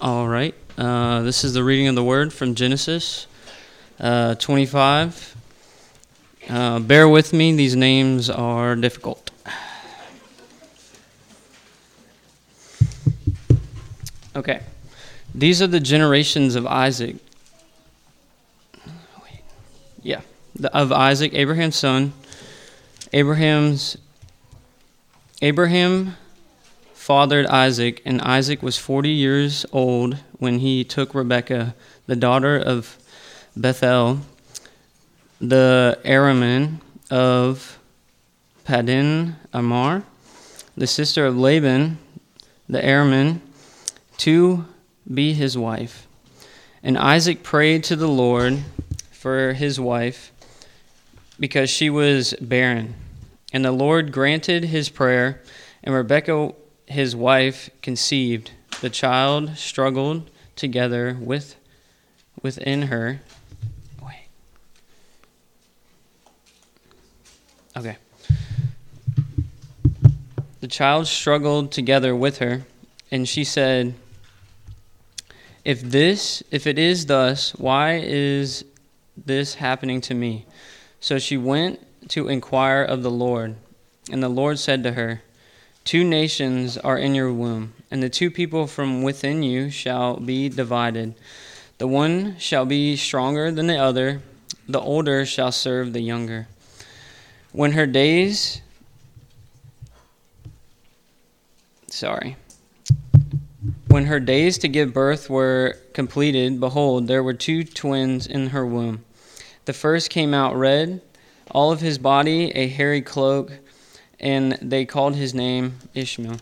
All right. Uh, this is the reading of the word from Genesis uh, 25. Uh, bear with me, these names are difficult. Okay. These are the generations of Isaac. Yeah. The, of Isaac, Abraham's son. Abraham's Abraham fathered Isaac, and Isaac was 40 years old when he took Rebekah, the daughter of Bethuel, the Aramean of Paddan Aram, the sister of Laban, the Aramean, to be his wife. And Isaac prayed to the Lord for his wife because she was barren. And the Lord granted his prayer, and Rebekah his wife conceived. The child struggled together with within her. Wait. Okay. The child struggled together with her, and she said, If this if it is thus, why is this happening to me? So she went to inquire of the Lord, and the Lord said to her, Two nations are in your womb, and the two people from within you shall be divided. The one shall be stronger than the other, the older shall serve the younger. When her days, sorry, when her days to give birth were completed, behold, there were two twins in her womb. The first came out red, all of his body a hairy cloak and they called his name Ishmael.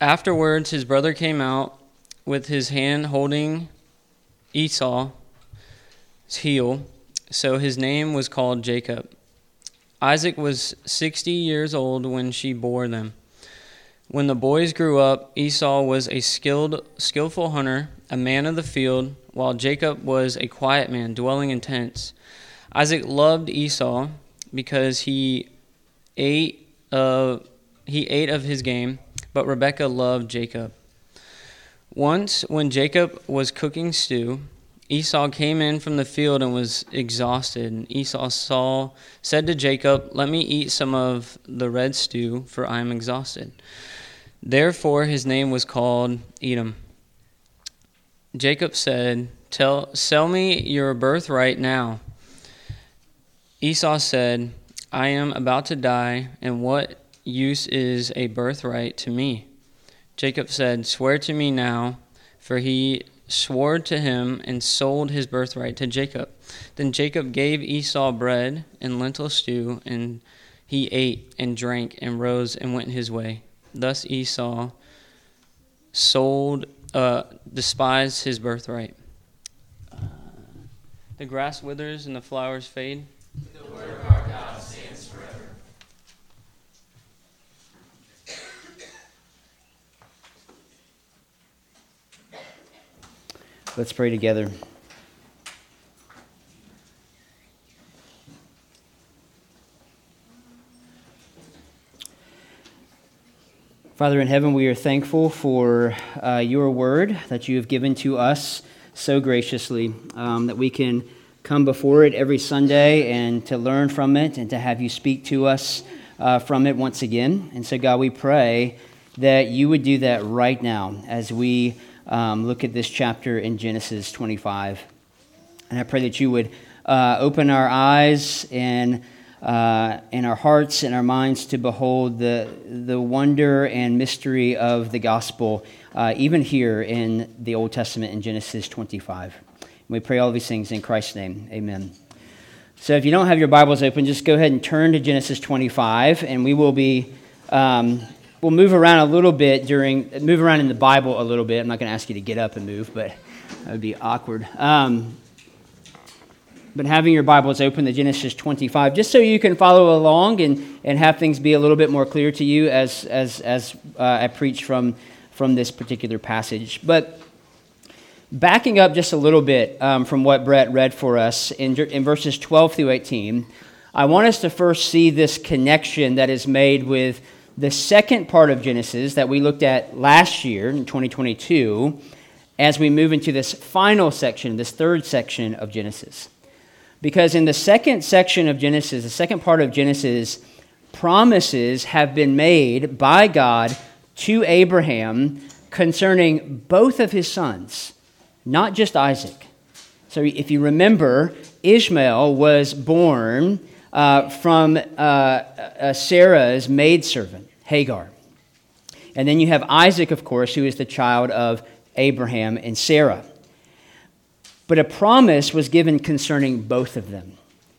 Afterwards, his brother came out with his hand holding Esau's heel, so his name was called Jacob. Isaac was 60 years old when she bore them. When the boys grew up, Esau was a skilled, skillful hunter, a man of the field, while Jacob was a quiet man, dwelling in tents. Isaac loved Esau because he ate uh, he ate of his game, but Rebekah loved Jacob. Once, when Jacob was cooking stew, Esau came in from the field and was exhausted. And Esau saw, said to Jacob, Let me eat some of the red stew, for I am exhausted. Therefore, his name was called Edom. Jacob said, Tell, Sell me your birthright now. Esau said, I am about to die, and what use is a birthright to me? Jacob said, Swear to me now, for he swore to him and sold his birthright to Jacob. Then Jacob gave Esau bread and lentil stew, and he ate and drank and rose and went his way. Thus Esau sold, uh, despised his birthright. The grass withers and the flowers fade our God stands forever. Let's pray together. Father in heaven, we are thankful for uh, your word that you have given to us so graciously, um, that we can come before it every Sunday and to learn from it and to have you speak to us uh, from it once again. And so, God, we pray that you would do that right now as we um, look at this chapter in Genesis 25. And I pray that you would uh, open our eyes and uh, and our hearts and our minds to behold the, the wonder and mystery of the gospel, uh, even here in the Old Testament in Genesis 25. We pray all these things in Christ's name. Amen. So if you don't have your Bibles open, just go ahead and turn to Genesis 25, and we will be. Um, we'll move around a little bit during move around in the Bible a little bit. I'm not going to ask you to get up and move, but that would be awkward. Um, but having your Bibles open to Genesis 25, just so you can follow along and, and have things be a little bit more clear to you as, as, as uh, I preach from, from this particular passage. But Backing up just a little bit um, from what Brett read for us in, in verses 12 through 18, I want us to first see this connection that is made with the second part of Genesis that we looked at last year in 2022 as we move into this final section, this third section of Genesis. Because in the second section of Genesis, the second part of Genesis, promises have been made by God to Abraham concerning both of his sons, not just Isaac. So if you remember, Ishmael was born uh, from uh, uh, Sarah's maidservant, Hagar. And then you have Isaac, of course, who is the child of Abraham and Sarah. But a promise was given concerning both of them.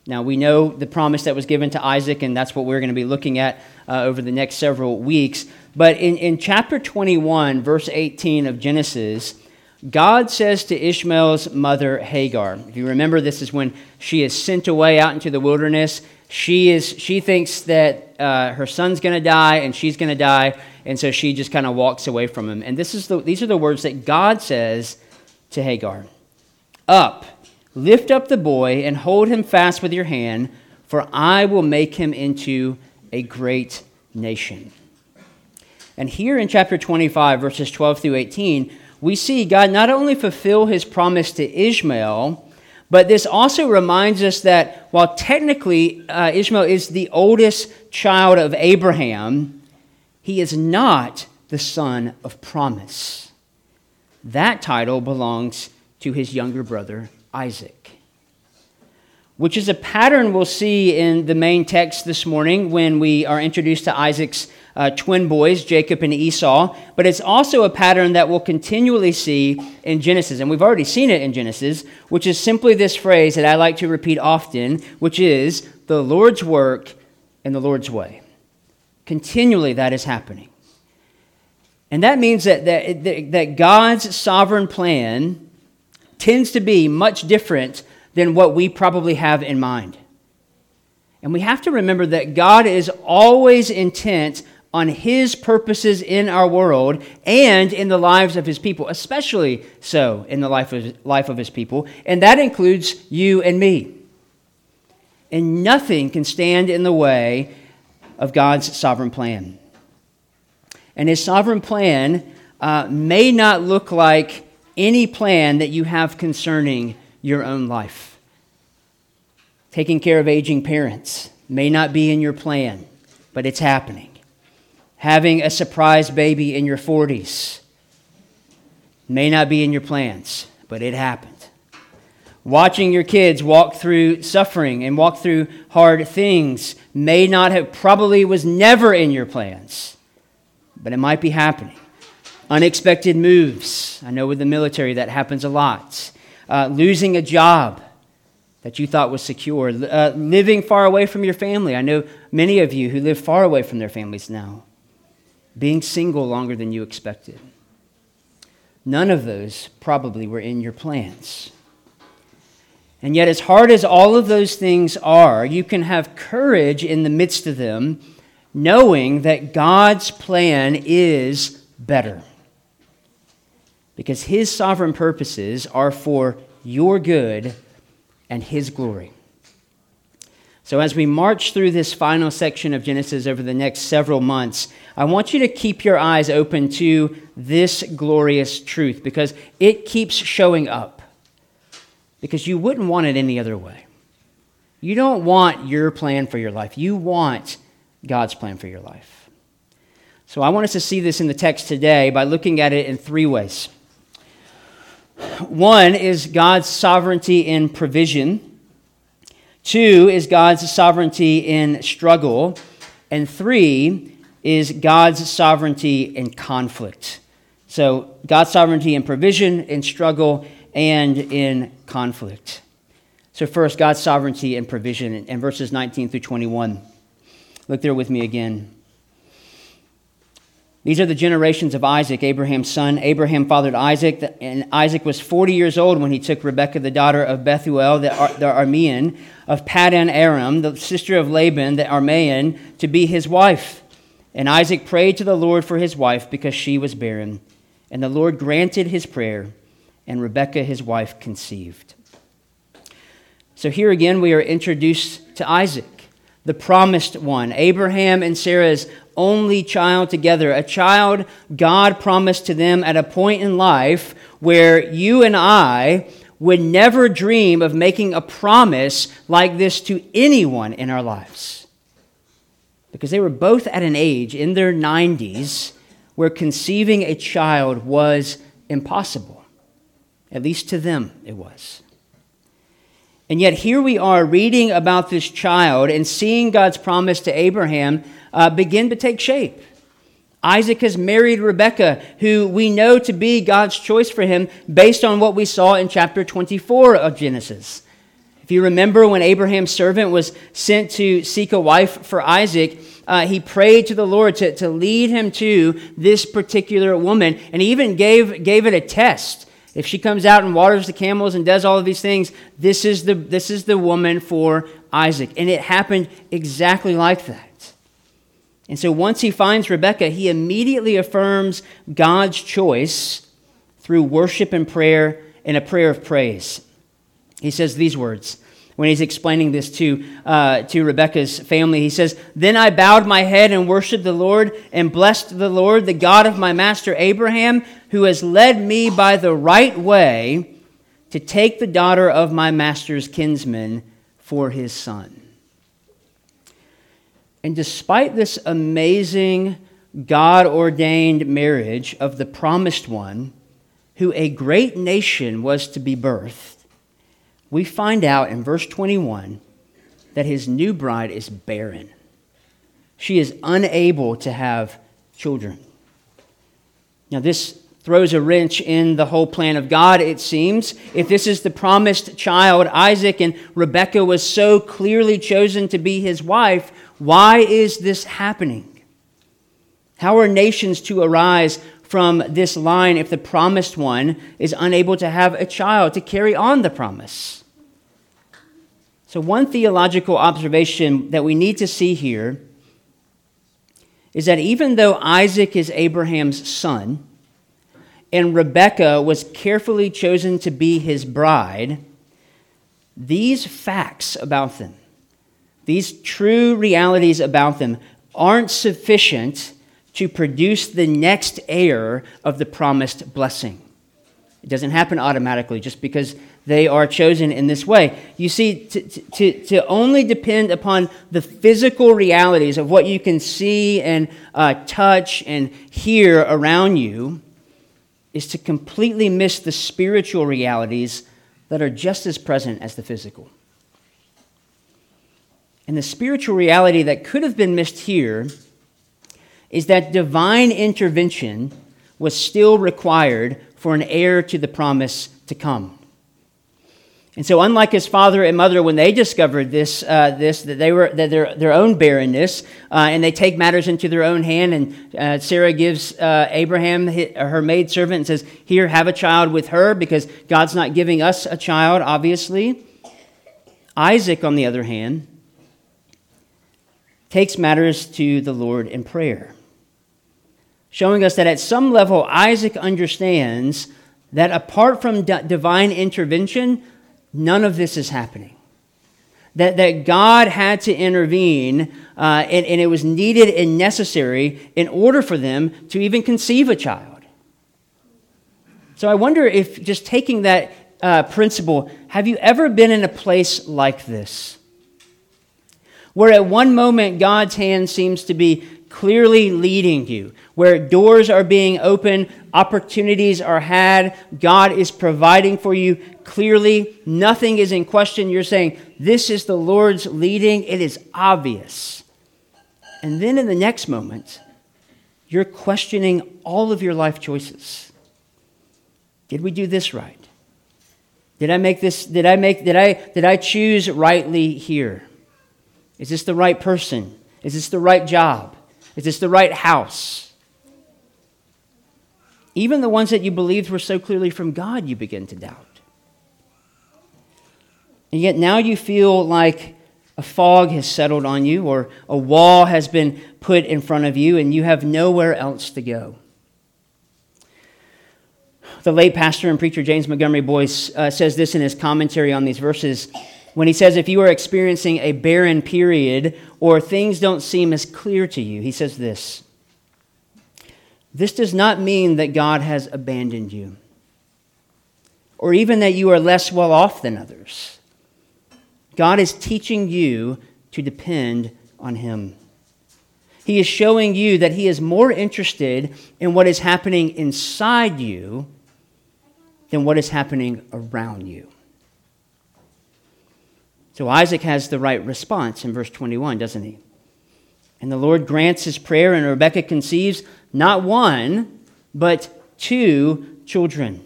Now, we know the promise that was given to Isaac, and that's what we're going to be looking at uh, over the next several weeks. But in, in chapter 21, verse 18 of Genesis, God says to Ishmael's mother, Hagar, if you remember, this is when she is sent away out into the wilderness. She, is, she thinks that uh, her son's going to die and she's going to die, and so she just kind of walks away from him. And this is the, these are the words that God says to Hagar Up, lift up the boy, and hold him fast with your hand, for I will make him into a great nation. And here in chapter 25, verses 12 through 18, we see God not only fulfill his promise to Ishmael, but this also reminds us that while technically uh, Ishmael is the oldest child of Abraham, he is not the son of promise. That title belongs to his younger brother, Isaac which is a pattern we'll see in the main text this morning when we are introduced to Isaac's uh, twin boys, Jacob and Esau. But it's also a pattern that we'll continually see in Genesis. And we've already seen it in Genesis, which is simply this phrase that I like to repeat often, which is the Lord's work in the Lord's way. Continually, that is happening. And that means that, that, that God's sovereign plan tends to be much different than what we probably have in mind. And we have to remember that God is always intent on his purposes in our world and in the lives of his people, especially so in the life of, life of his people. And that includes you and me. And nothing can stand in the way of God's sovereign plan. And his sovereign plan uh, may not look like any plan that you have concerning your own life. Taking care of aging parents may not be in your plan, but it's happening. Having a surprise baby in your 40s may not be in your plans, but it happened. Watching your kids walk through suffering and walk through hard things may not have, probably was never in your plans, but it might be happening. Unexpected moves. I know with the military that happens a lot uh, losing a job that you thought was secure, uh, living far away from your family. I know many of you who live far away from their families now, being single longer than you expected. None of those probably were in your plans. And yet, as hard as all of those things are, you can have courage in the midst of them, knowing that God's plan is better because his sovereign purposes are for your good and his glory. So, as we march through this final section of Genesis over the next several months, I want you to keep your eyes open to this glorious truth because it keeps showing up. Because you wouldn't want it any other way. You don't want your plan for your life, you want God's plan for your life. So, I want us to see this in the text today by looking at it in three ways. One is God's sovereignty in provision. Two is God's sovereignty in struggle. And three is God's sovereignty in conflict. So, God's sovereignty in provision, in struggle, and in conflict. So, first, God's sovereignty and provision in verses 19 through 21. Look there with me again. These are the generations of Isaac, Abraham's son. Abraham fathered Isaac, and Isaac was 40 years old when he took Rebekah, the daughter of Bethuel, the, Ar- the Aramean, of Paddan Aram, the sister of Laban, the Aramean, to be his wife. And Isaac prayed to the Lord for his wife because she was barren. And the Lord granted his prayer, and Rebekah, his wife, conceived. So here again, we are introduced to Isaac, the promised one, Abraham and Sarah's only child together, a child God promised to them at a point in life where you and I would never dream of making a promise like this to anyone in our lives. Because they were both at an age in their 90s where conceiving a child was impossible. At least to them, it was. And yet, here we are reading about this child and seeing God's promise to Abraham uh, begin to take shape. Isaac has married Rebekah, who we know to be God's choice for him based on what we saw in chapter 24 of Genesis. If you remember when Abraham's servant was sent to seek a wife for Isaac, uh, he prayed to the Lord to, to lead him to this particular woman, and he even gave, gave it a test. If she comes out and waters the camels and does all of these things, this is the, this is the woman for Isaac. And it happened exactly like that. And so once he finds Rebekah, he immediately affirms God's choice through worship and prayer and a prayer of praise. He says these words when he's explaining this to, uh, to Rebekah's family. He says, Then I bowed my head and worshiped the Lord and blessed the Lord, the God of my master Abraham, who has led me by the right way to take the daughter of my master's kinsman for his son. And despite this amazing God ordained marriage of the promised one, who a great nation was to be birthed, we find out in verse 21 that his new bride is barren. She is unable to have children. Now, this throws a wrench in the whole plan of God, it seems. If this is the promised child, Isaac, and Rebekah was so clearly chosen to be his wife, why is this happening? How are nations to arise from this line if the promised one is unable to have a child to carry on the promise? So, one theological observation that we need to see here is that even though Isaac is Abraham's son and Rebekah was carefully chosen to be his bride, these facts about them these true realities about them aren't sufficient to produce the next heir of the promised blessing. It doesn't happen automatically just because they are chosen in this way. You see, to, to, to only depend upon the physical realities of what you can see and uh, touch and hear around you is to completely miss the spiritual realities that are just as present as the physical. And the spiritual reality that could have been missed here is that divine intervention was still required for an heir to the promise to come. And so, unlike his father and mother, when they discovered this, uh, this that they were that their, their own barrenness, uh, and they take matters into their own hand, and uh, Sarah gives uh, Abraham her maidservant and says, "Here, have a child with her, because God's not giving us a child, obviously." Isaac, on the other hand, takes matters to the Lord in prayer, showing us that at some level, Isaac understands that apart from d- divine intervention, none of this is happening. That, that God had to intervene, uh, and, and it was needed and necessary in order for them to even conceive a child. So I wonder if just taking that uh, principle, have you ever been in a place like this? Where at one moment God's hand seems to be clearly leading you, where doors are being opened, opportunities are had, God is providing for you clearly, nothing is in question. You're saying, This is the Lord's leading, it is obvious. And then in the next moment, you're questioning all of your life choices. Did we do this right? Did I make this did I make did I did I choose rightly here? Is this the right person? Is this the right job? Is this the right house? Even the ones that you believed were so clearly from God, you begin to doubt. And yet now you feel like a fog has settled on you or a wall has been put in front of you and you have nowhere else to go. The late pastor and preacher James Montgomery Boice uh, says this in his commentary on these verses. When he says, if you are experiencing a barren period or things don't seem as clear to you, he says this This does not mean that God has abandoned you or even that you are less well off than others. God is teaching you to depend on Him. He is showing you that He is more interested in what is happening inside you than what is happening around you. So Isaac has the right response in verse 21, doesn't he? And the Lord grants his prayer, and Rebekah conceives not one, but two children.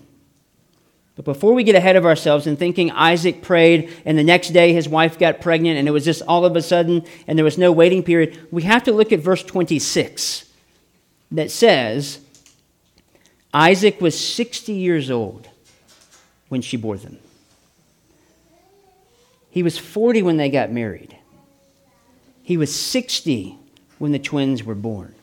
But before we get ahead of ourselves and thinking Isaac prayed and the next day his wife got pregnant and it was just all of a sudden and there was no waiting period, we have to look at verse 26 that says Isaac was 60 years old when she bore them. He was 40 when they got married. He was 60 when the twins were born.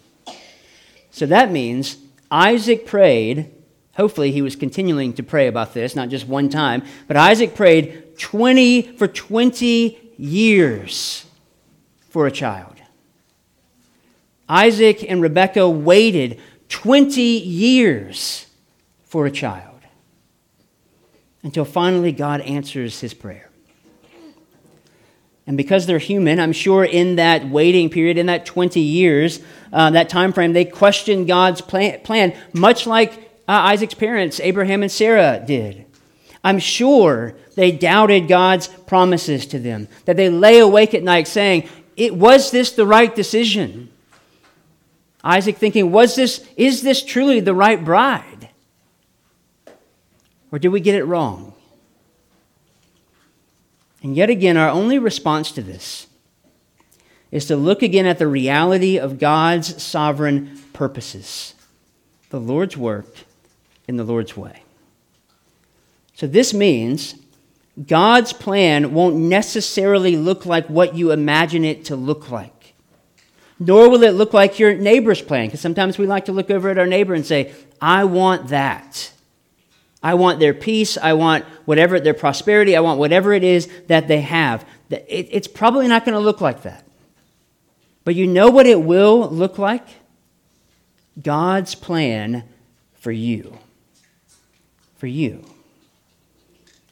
So that means Isaac prayed Hopefully, he was continuing to pray about this, not just one time. But Isaac prayed 20 for 20 years for a child. Isaac and Rebekah waited 20 years for a child until finally God answers his prayer. And because they're human, I'm sure in that waiting period, in that 20 years, uh, that time frame, they questioned God's plan, plan much like uh, Isaac's parents, Abraham and Sarah, did. I'm sure they doubted God's promises to them, that they lay awake at night saying, it, Was this the right decision? Isaac thinking, was this, Is this truly the right bride? Or did we get it wrong? And yet again, our only response to this is to look again at the reality of God's sovereign purposes. The Lord's work in the Lord's way. So this means God's plan won't necessarily look like what you imagine it to look like. Nor will it look like your neighbor's plan, because sometimes we like to look over at our neighbor and say, I want that. I want their peace. I want whatever, their prosperity. I want whatever it is that they have. It's probably not going to look like that. But you know what it will look like? God's plan for you for you.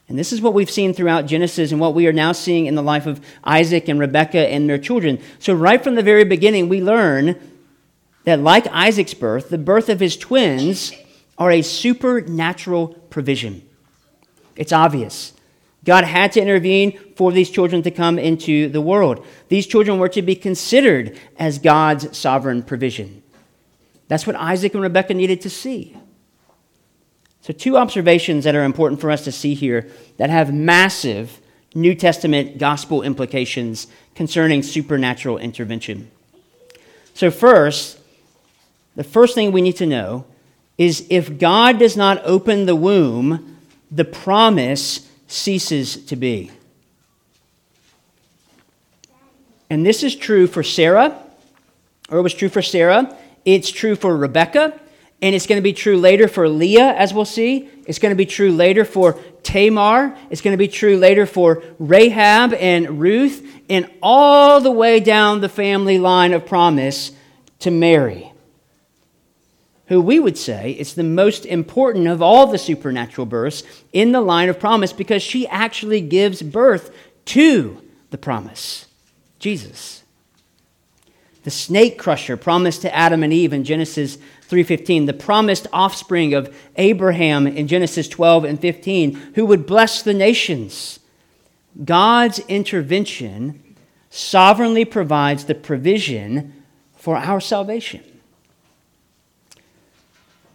And this is what we've seen throughout Genesis and what we are now seeing in the life of Isaac and Rebekah and their children. So, right from the very beginning, we learn that, like Isaac's birth, the birth of his twins are a supernatural provision. It's obvious. God had to intervene for these children to come into the world. These children were to be considered as God's sovereign provision. That's what Isaac and Rebekah needed to see. So, two observations that are important for us to see here that have massive New Testament gospel implications concerning supernatural intervention. So, first, the first thing we need to know is if God does not open the womb, the promise ceases to be. And this is true for Sarah, or it was true for Sarah. It's true for Rebecca. And it's going to be true later for Leah, as we'll see. It's going to be true later for Tamar. It's going to be true later for Rahab and Ruth, and all the way down the family line of promise to Mary, who we would say is the most important of all the supernatural births in the line of promise because she actually gives birth to the promise Jesus. The snake crusher promised to Adam and Eve in Genesis 3:15, the promised offspring of Abraham in Genesis 12 and 15, who would bless the nations. God's intervention sovereignly provides the provision for our salvation.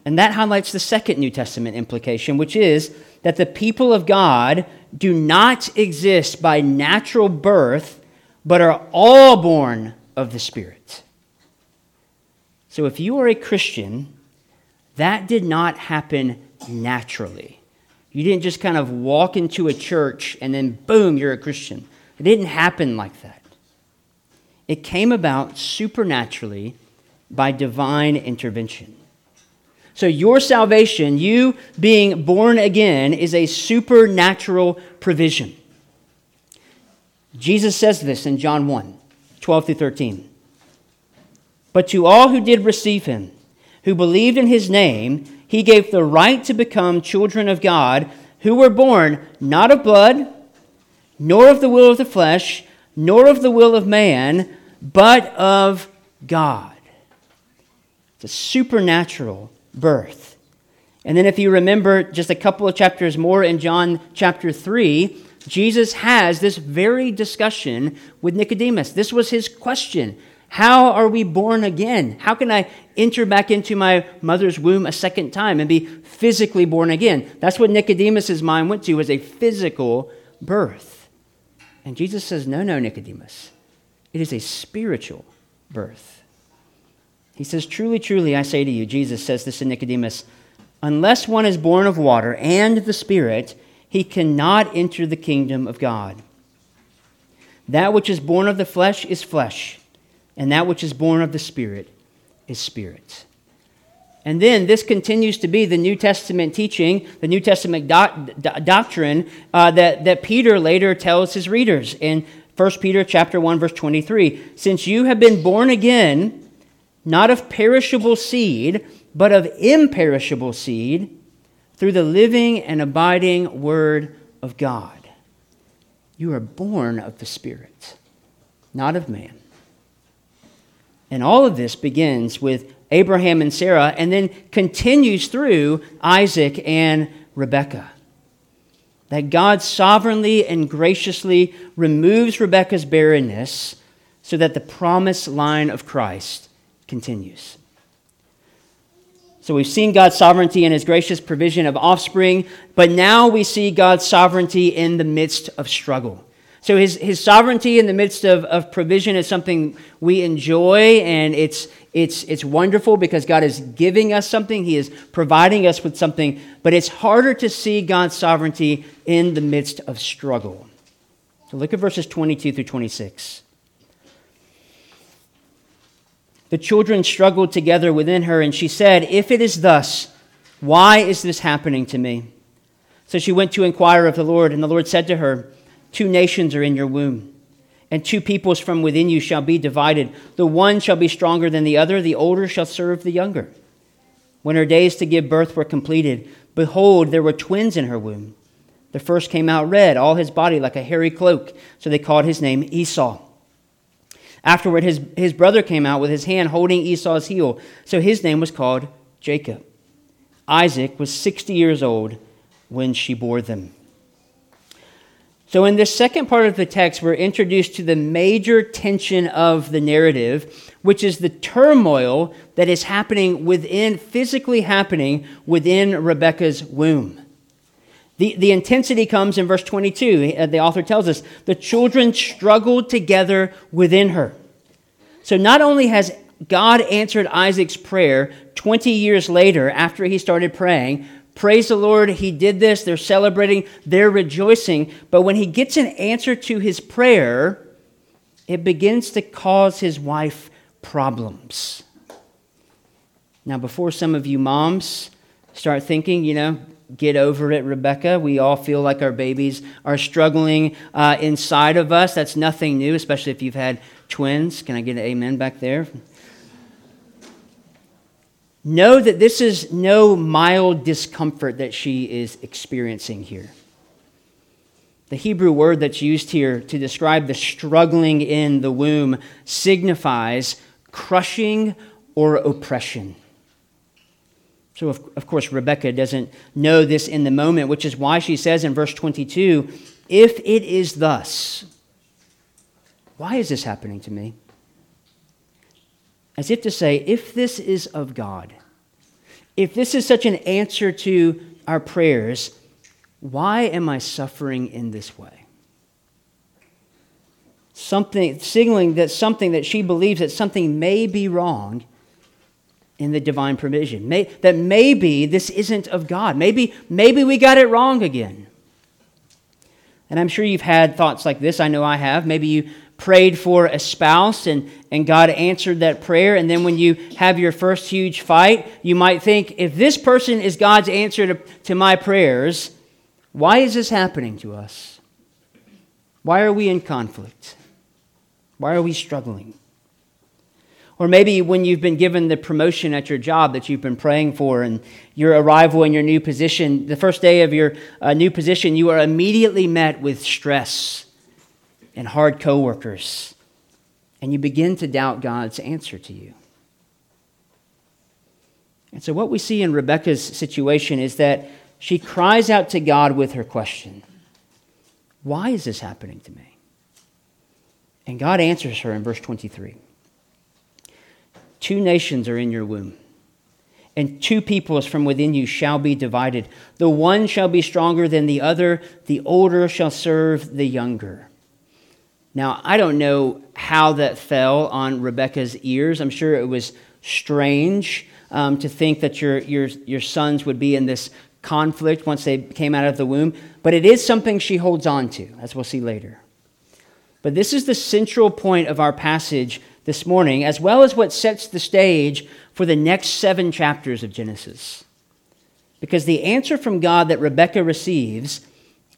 And that highlights the second New Testament implication, which is that the people of God do not exist by natural birth, but are all born of the Spirit. So if you are a Christian, that did not happen naturally. You didn't just kind of walk into a church and then boom, you're a Christian. It didn't happen like that. It came about supernaturally by divine intervention. So, your salvation, you being born again, is a supernatural provision. Jesus says this in John 1 12 through 13. But to all who did receive him, who believed in his name, he gave the right to become children of God, who were born not of blood, nor of the will of the flesh, nor of the will of man, but of God. It's a supernatural birth. And then, if you remember just a couple of chapters more in John chapter 3, Jesus has this very discussion with Nicodemus. This was his question How are we born again? How can I enter back into my mother's womb a second time and be physically born again? That's what Nicodemus's mind went to was a physical birth. And Jesus says, No, no, Nicodemus. It is a spiritual birth. He says, Truly, truly, I say to you, Jesus says this to Nicodemus, unless one is born of water and the Spirit, he cannot enter the kingdom of God. That which is born of the flesh is flesh, and that which is born of the Spirit is spirit. And then this continues to be the New Testament teaching, the New Testament doctrine uh, that, that Peter later tells his readers in 1 Peter chapter 1, verse 23. Since you have been born again, not of perishable seed, but of imperishable seed, through the living and abiding Word of God. You are born of the Spirit, not of man. And all of this begins with Abraham and Sarah and then continues through Isaac and Rebekah. That God sovereignly and graciously removes Rebekah's barrenness so that the promised line of Christ continues. So we've seen God's sovereignty and his gracious provision of offspring, but now we see God's sovereignty in the midst of struggle. So his, his sovereignty in the midst of, of provision is something we enjoy, and it's, it's, it's wonderful because God is giving us something, He is providing us with something, but it's harder to see God's sovereignty in the midst of struggle. So look at verses 22 through 26. The children struggled together within her, and she said, If it is thus, why is this happening to me? So she went to inquire of the Lord, and the Lord said to her, Two nations are in your womb, and two peoples from within you shall be divided. The one shall be stronger than the other, the older shall serve the younger. When her days to give birth were completed, behold, there were twins in her womb. The first came out red, all his body like a hairy cloak, so they called his name Esau. Afterward, his, his brother came out with his hand holding Esau's heel, so his name was called Jacob. Isaac was 60 years old when she bore them. So, in this second part of the text, we're introduced to the major tension of the narrative, which is the turmoil that is happening within, physically happening within Rebecca's womb. The, the intensity comes in verse 22. Uh, the author tells us the children struggled together within her. So not only has God answered Isaac's prayer 20 years later after he started praying, praise the Lord, he did this, they're celebrating, they're rejoicing. But when he gets an answer to his prayer, it begins to cause his wife problems. Now, before some of you moms start thinking, you know, get over it, Rebecca. We all feel like our babies are struggling uh, inside of us. That's nothing new, especially if you've had twins. Can I get an amen back there? Know that this is no mild discomfort that she is experiencing here. The Hebrew word that's used here to describe the struggling in the womb signifies crushing or oppression. So, of, of course, Rebecca doesn't know this in the moment, which is why she says in verse 22 If it is thus, why is this happening to me? As if to say, if this is of God, if this is such an answer to our prayers, why am I suffering in this way? Something signaling that something that she believes that something may be wrong in the divine provision. May, that maybe this isn't of God. Maybe, maybe we got it wrong again. And I'm sure you've had thoughts like this. I know I have. Maybe you prayed for a spouse and, and God answered that prayer. And then when you have your first huge fight, you might think, if this person is God's answer to, to my prayers, why is this happening to us? Why are we in conflict? Why are we struggling? Or maybe when you've been given the promotion at your job that you've been praying for and your arrival in your new position, the first day of your uh, new position, you are immediately met with stress and hard coworkers, and you begin to doubt God's answer to you. And so, what we see in Rebecca's situation is that she cries out to God with her question Why is this happening to me? And God answers her in verse 23 Two nations are in your womb, and two peoples from within you shall be divided. The one shall be stronger than the other, the older shall serve the younger. Now, I don't know how that fell on Rebecca's ears. I'm sure it was strange um, to think that your, your, your sons would be in this conflict once they came out of the womb, but it is something she holds on to, as we'll see later. But this is the central point of our passage this morning, as well as what sets the stage for the next seven chapters of Genesis. Because the answer from God that Rebekah receives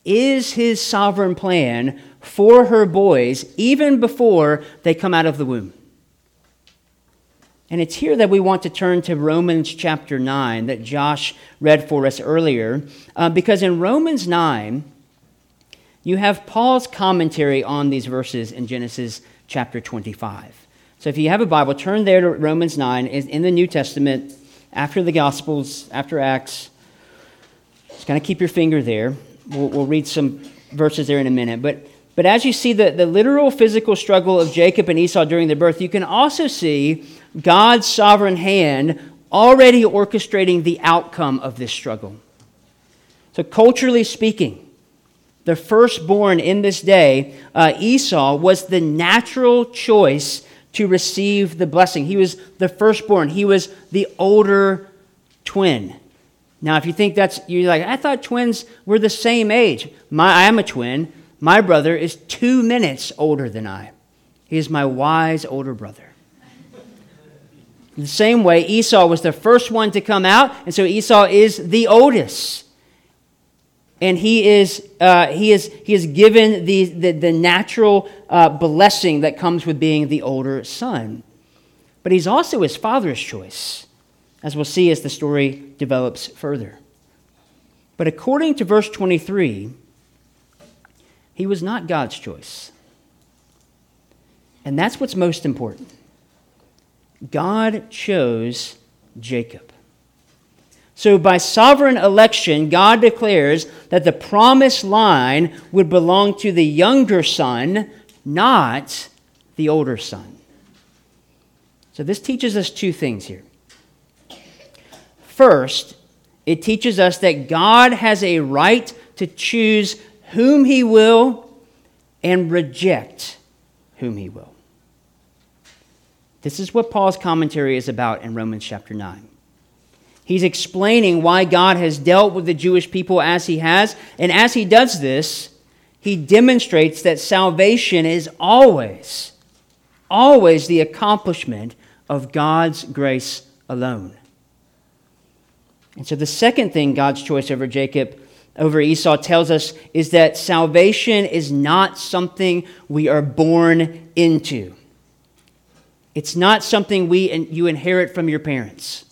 is his sovereign plan for her boys even before they come out of the womb. And it's here that we want to turn to Romans chapter 9 that Josh read for us earlier, uh, because in Romans 9, you have Paul's commentary on these verses in Genesis chapter 25. So if you have a Bible, turn there to Romans 9 in the New Testament, after the Gospels, after Acts. Just kind of keep your finger there. We'll, we'll read some verses there in a minute. But but as you see the, the literal physical struggle of Jacob and Esau during their birth, you can also see God's sovereign hand already orchestrating the outcome of this struggle. So, culturally speaking, the firstborn in this day, uh, Esau, was the natural choice to receive the blessing. He was the firstborn, he was the older twin. Now, if you think that's, you're like, I thought twins were the same age. My, I am a twin. My brother is two minutes older than I. He is my wise older brother. In the same way, Esau was the first one to come out, and so Esau is the oldest. And he is, uh, he is, he is given the, the, the natural uh, blessing that comes with being the older son. But he's also his father's choice, as we'll see as the story develops further. But according to verse 23, he was not God's choice. And that's what's most important. God chose Jacob. So, by sovereign election, God declares that the promised line would belong to the younger son, not the older son. So, this teaches us two things here. First, it teaches us that God has a right to choose whom he will and reject whom he will. This is what Paul's commentary is about in Romans chapter 9. He's explaining why God has dealt with the Jewish people as he has, and as he does this, he demonstrates that salvation is always, always the accomplishment of God's grace alone. And so, the second thing God's choice over Jacob over Esau tells us is that salvation is not something we are born into. It's not something we and you inherit from your parents.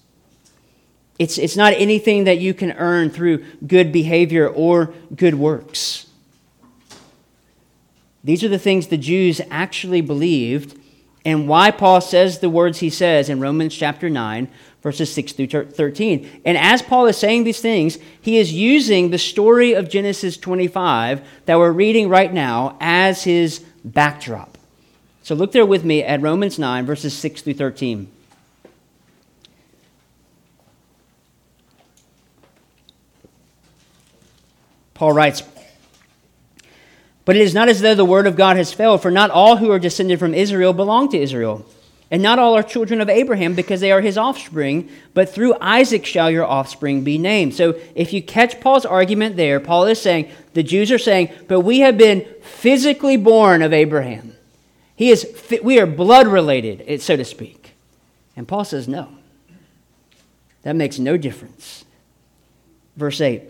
It's, it's not anything that you can earn through good behavior or good works. These are the things the Jews actually believed, and why Paul says the words he says in Romans chapter 9 verses 6 through 13. And as Paul is saying these things, he is using the story of Genesis 25 that we're reading right now as his backdrop. So look there with me at Romans 9, verses 6 through 13. Paul writes, But it is not as though the word of God has failed, for not all who are descended from Israel belong to Israel. And not all are children of Abraham because they are his offspring, but through Isaac shall your offspring be named. So if you catch Paul's argument there, Paul is saying, the Jews are saying, but we have been physically born of Abraham. He is, we are blood related, so to speak. And Paul says, no. That makes no difference. Verse 8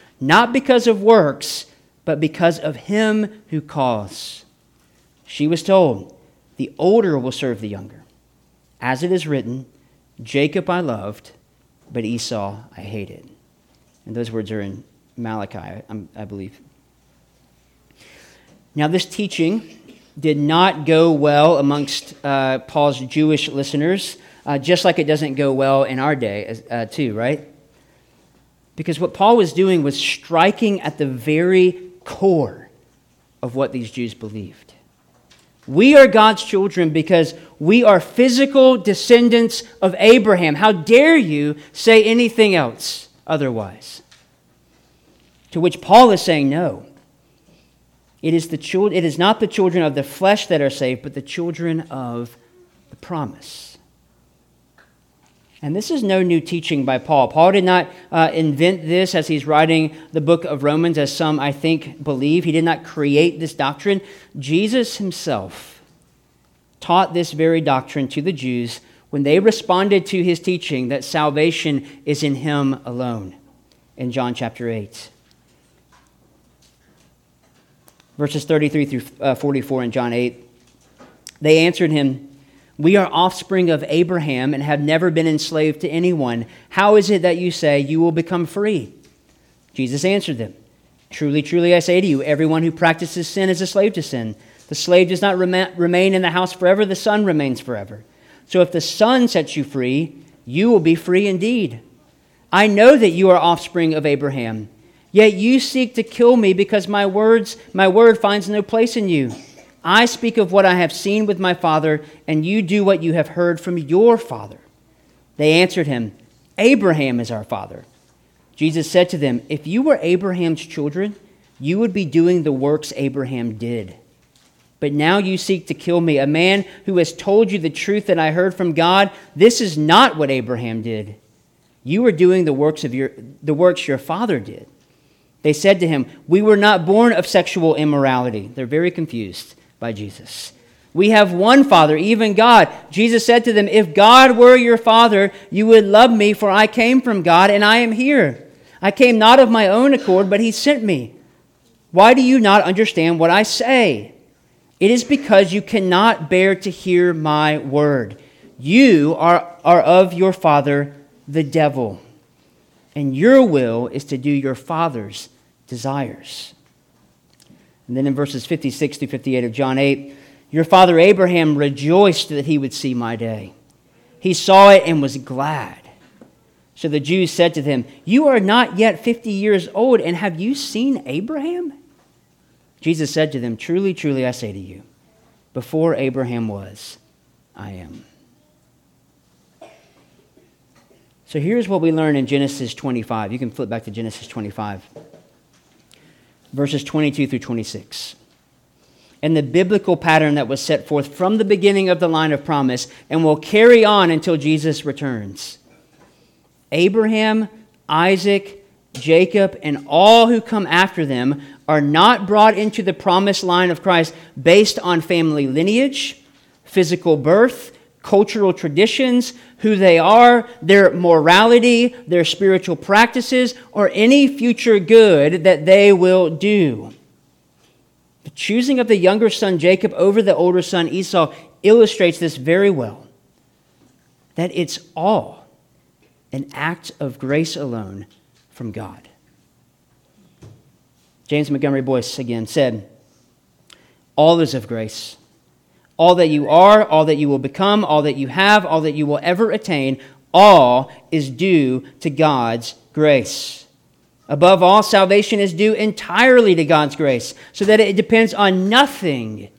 not because of works, but because of him who calls. She was told, The older will serve the younger. As it is written, Jacob I loved, but Esau I hated. And those words are in Malachi, I believe. Now, this teaching did not go well amongst uh, Paul's Jewish listeners, uh, just like it doesn't go well in our day, uh, too, right? Because what Paul was doing was striking at the very core of what these Jews believed. We are God's children because we are physical descendants of Abraham. How dare you say anything else otherwise? To which Paul is saying, no. It is, the children, it is not the children of the flesh that are saved, but the children of the promise. And this is no new teaching by Paul. Paul did not uh, invent this as he's writing the book of Romans, as some, I think, believe. He did not create this doctrine. Jesus himself taught this very doctrine to the Jews when they responded to his teaching that salvation is in him alone in John chapter 8. Verses 33 through uh, 44 in John 8. They answered him, we are offspring of Abraham and have never been enslaved to anyone. How is it that you say you will become free? Jesus answered them Truly, truly, I say to you, everyone who practices sin is a slave to sin. The slave does not remain in the house forever, the son remains forever. So if the son sets you free, you will be free indeed. I know that you are offspring of Abraham, yet you seek to kill me because my words, my word finds no place in you. I speak of what I have seen with my father, and you do what you have heard from your father. They answered him, Abraham is our father. Jesus said to them, If you were Abraham's children, you would be doing the works Abraham did. But now you seek to kill me, a man who has told you the truth that I heard from God. This is not what Abraham did. You are doing the works of your the works your father did. They said to him, We were not born of sexual immorality. They're very confused by Jesus. We have one Father, even God. Jesus said to them, If God were your Father, you would love me, for I came from God and I am here. I came not of my own accord, but He sent me. Why do you not understand what I say? It is because you cannot bear to hear my word. You are, are of your father, the devil, and your will is to do your father's desires. And then in verses 56 to 58 of John 8, your father Abraham rejoiced that he would see my day. He saw it and was glad. So the Jews said to them, You are not yet 50 years old, and have you seen Abraham? Jesus said to them, Truly, truly, I say to you, before Abraham was, I am. So here's what we learn in Genesis 25. You can flip back to Genesis 25 verses 22 through 26. And the biblical pattern that was set forth from the beginning of the line of promise and will carry on until Jesus returns. Abraham, Isaac, Jacob, and all who come after them are not brought into the promised line of Christ based on family lineage, physical birth, cultural traditions, who they are, their morality, their spiritual practices, or any future good that they will do. The choosing of the younger son Jacob over the older son Esau illustrates this very well that it's all an act of grace alone from God. James Montgomery Boice again said, All is of grace all that you are, all that you will become, all that you have, all that you will ever attain, all is due to God's grace. Above all, salvation is due entirely to God's grace, so that it depends on nothing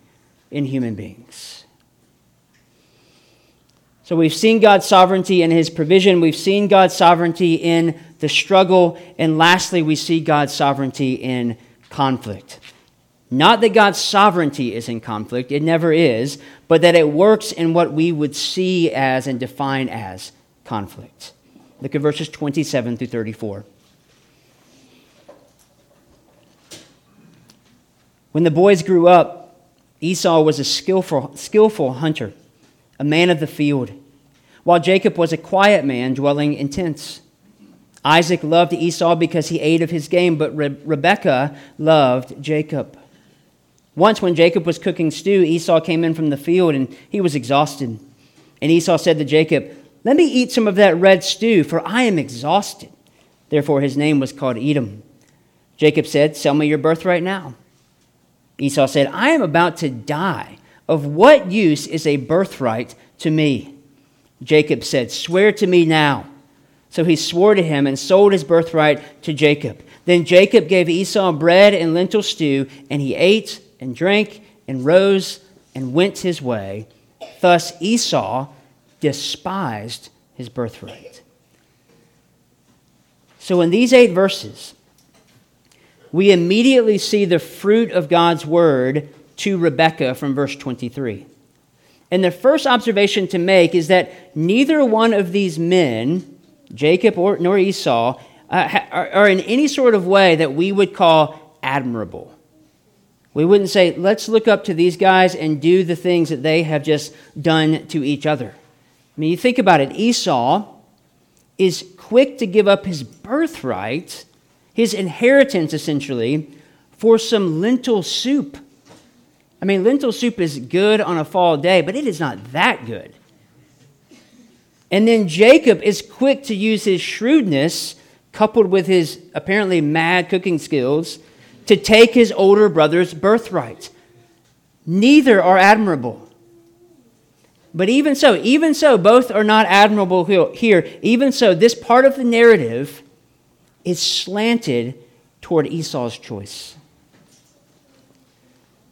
in human beings. So we've seen God's sovereignty in his provision, we've seen God's sovereignty in the struggle, and lastly, we see God's sovereignty in conflict. Not that God's sovereignty is in conflict, it never is, but that it works in what we would see as and define as conflict. Look at verses 27 through 34. When the boys grew up, Esau was a skillful, skillful hunter, a man of the field, while Jacob was a quiet man dwelling in tents. Isaac loved Esau because he ate of his game, but Re- Rebekah loved Jacob. Once, when Jacob was cooking stew, Esau came in from the field and he was exhausted. And Esau said to Jacob, Let me eat some of that red stew, for I am exhausted. Therefore, his name was called Edom. Jacob said, Sell me your birthright now. Esau said, I am about to die. Of what use is a birthright to me? Jacob said, Swear to me now. So he swore to him and sold his birthright to Jacob. Then Jacob gave Esau bread and lentil stew, and he ate and drank and rose and went his way. Thus Esau despised his birthright. So in these eight verses, we immediately see the fruit of God's word to Rebekah from verse 23. And the first observation to make is that neither one of these men, Jacob or, nor Esau, uh, are, are in any sort of way that we would call admirable. We wouldn't say, let's look up to these guys and do the things that they have just done to each other. I mean, you think about it Esau is quick to give up his birthright his inheritance essentially for some lentil soup. I mean, lentil soup is good on a fall day, but it is not that good. And then Jacob is quick to use his shrewdness, coupled with his apparently mad cooking skills, to take his older brother's birthright. Neither are admirable. But even so, even so, both are not admirable here. Even so, this part of the narrative is slanted toward Esau's choice.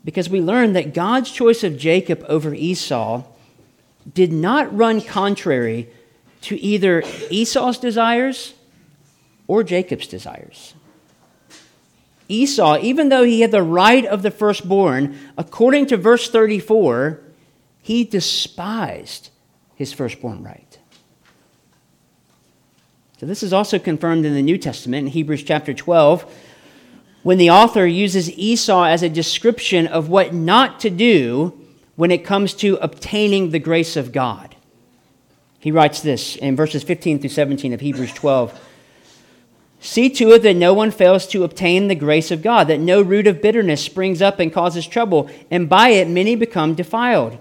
Because we learn that God's choice of Jacob over Esau did not run contrary to either Esau's desires or Jacob's desires. Esau, even though he had the right of the firstborn, according to verse 34, he despised his firstborn right. So, this is also confirmed in the New Testament in Hebrews chapter 12, when the author uses Esau as a description of what not to do when it comes to obtaining the grace of God. He writes this in verses 15 through 17 of Hebrews 12. See to it that no one fails to obtain the grace of God, that no root of bitterness springs up and causes trouble, and by it many become defiled.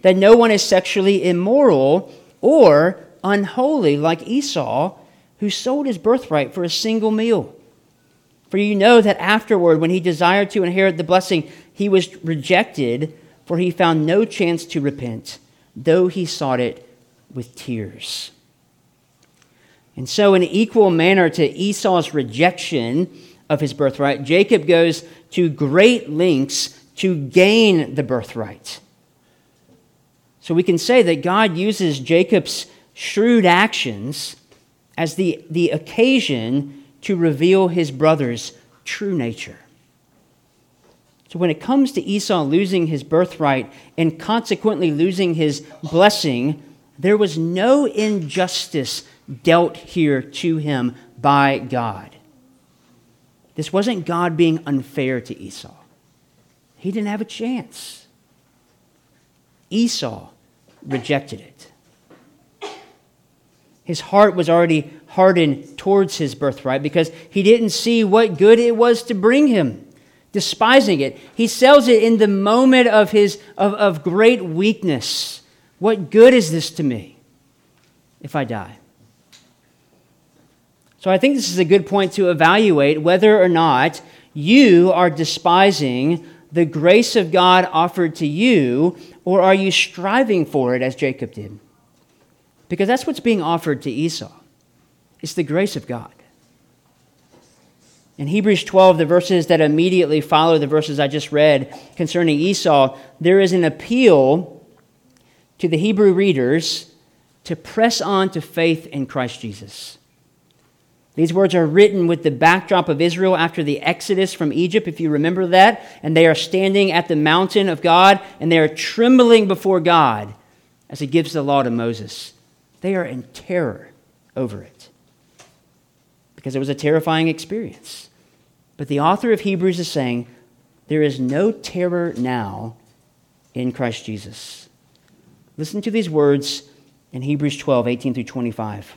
That no one is sexually immoral or unholy like Esau who sold his birthright for a single meal. For you know that afterward, when he desired to inherit the blessing, he was rejected, for he found no chance to repent, though he sought it with tears. And so, in equal manner to Esau's rejection of his birthright, Jacob goes to great lengths to gain the birthright. So, we can say that God uses Jacob's shrewd actions as the, the occasion to reveal his brother's true nature. So, when it comes to Esau losing his birthright and consequently losing his blessing, there was no injustice dealt here to him by God. This wasn't God being unfair to Esau, he didn't have a chance. Esau rejected it. His heart was already hardened towards his birthright because he didn't see what good it was to bring him, despising it. He sells it in the moment of his of, of great weakness. What good is this to me if I die? So I think this is a good point to evaluate whether or not you are despising the grace of God offered to you, or are you striving for it as Jacob did? Because that's what's being offered to Esau. It's the grace of God. In Hebrews 12, the verses that immediately follow the verses I just read concerning Esau, there is an appeal to the Hebrew readers to press on to faith in Christ Jesus. These words are written with the backdrop of Israel after the exodus from Egypt, if you remember that. And they are standing at the mountain of God and they are trembling before God as he gives the law to Moses. They are in terror over it because it was a terrifying experience. But the author of Hebrews is saying there is no terror now in Christ Jesus. Listen to these words in Hebrews 12, 18 through 25.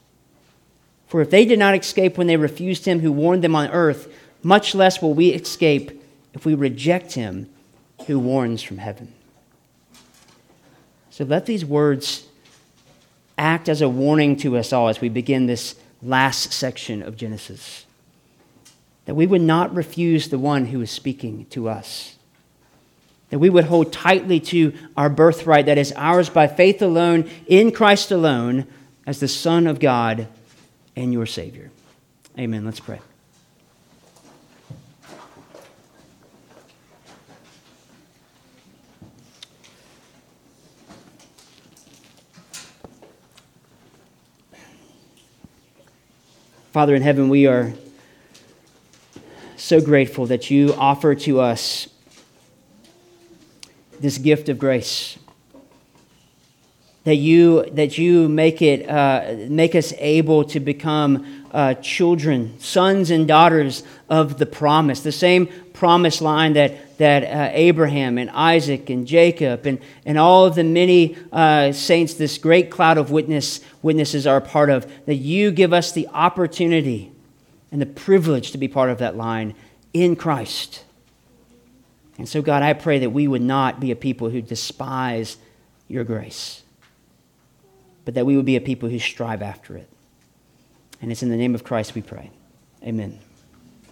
For if they did not escape when they refused him who warned them on earth, much less will we escape if we reject him who warns from heaven. So let these words act as a warning to us all as we begin this last section of Genesis. That we would not refuse the one who is speaking to us. That we would hold tightly to our birthright that is ours by faith alone, in Christ alone, as the Son of God and your Savior. Amen. Let's pray. Father in heaven, we are so grateful that you offer to us this gift of grace that you that you make it uh, make us able to become uh, children, sons and daughters of the promise, the same promise line that that uh, Abraham and Isaac and Jacob and and all of the many uh, saints, this great cloud of witness witnesses are a part of. That you give us the opportunity and the privilege to be part of that line in Christ. And so, God, I pray that we would not be a people who despise your grace but that we would be a people who strive after it. And it's in the name of Christ we pray. Amen.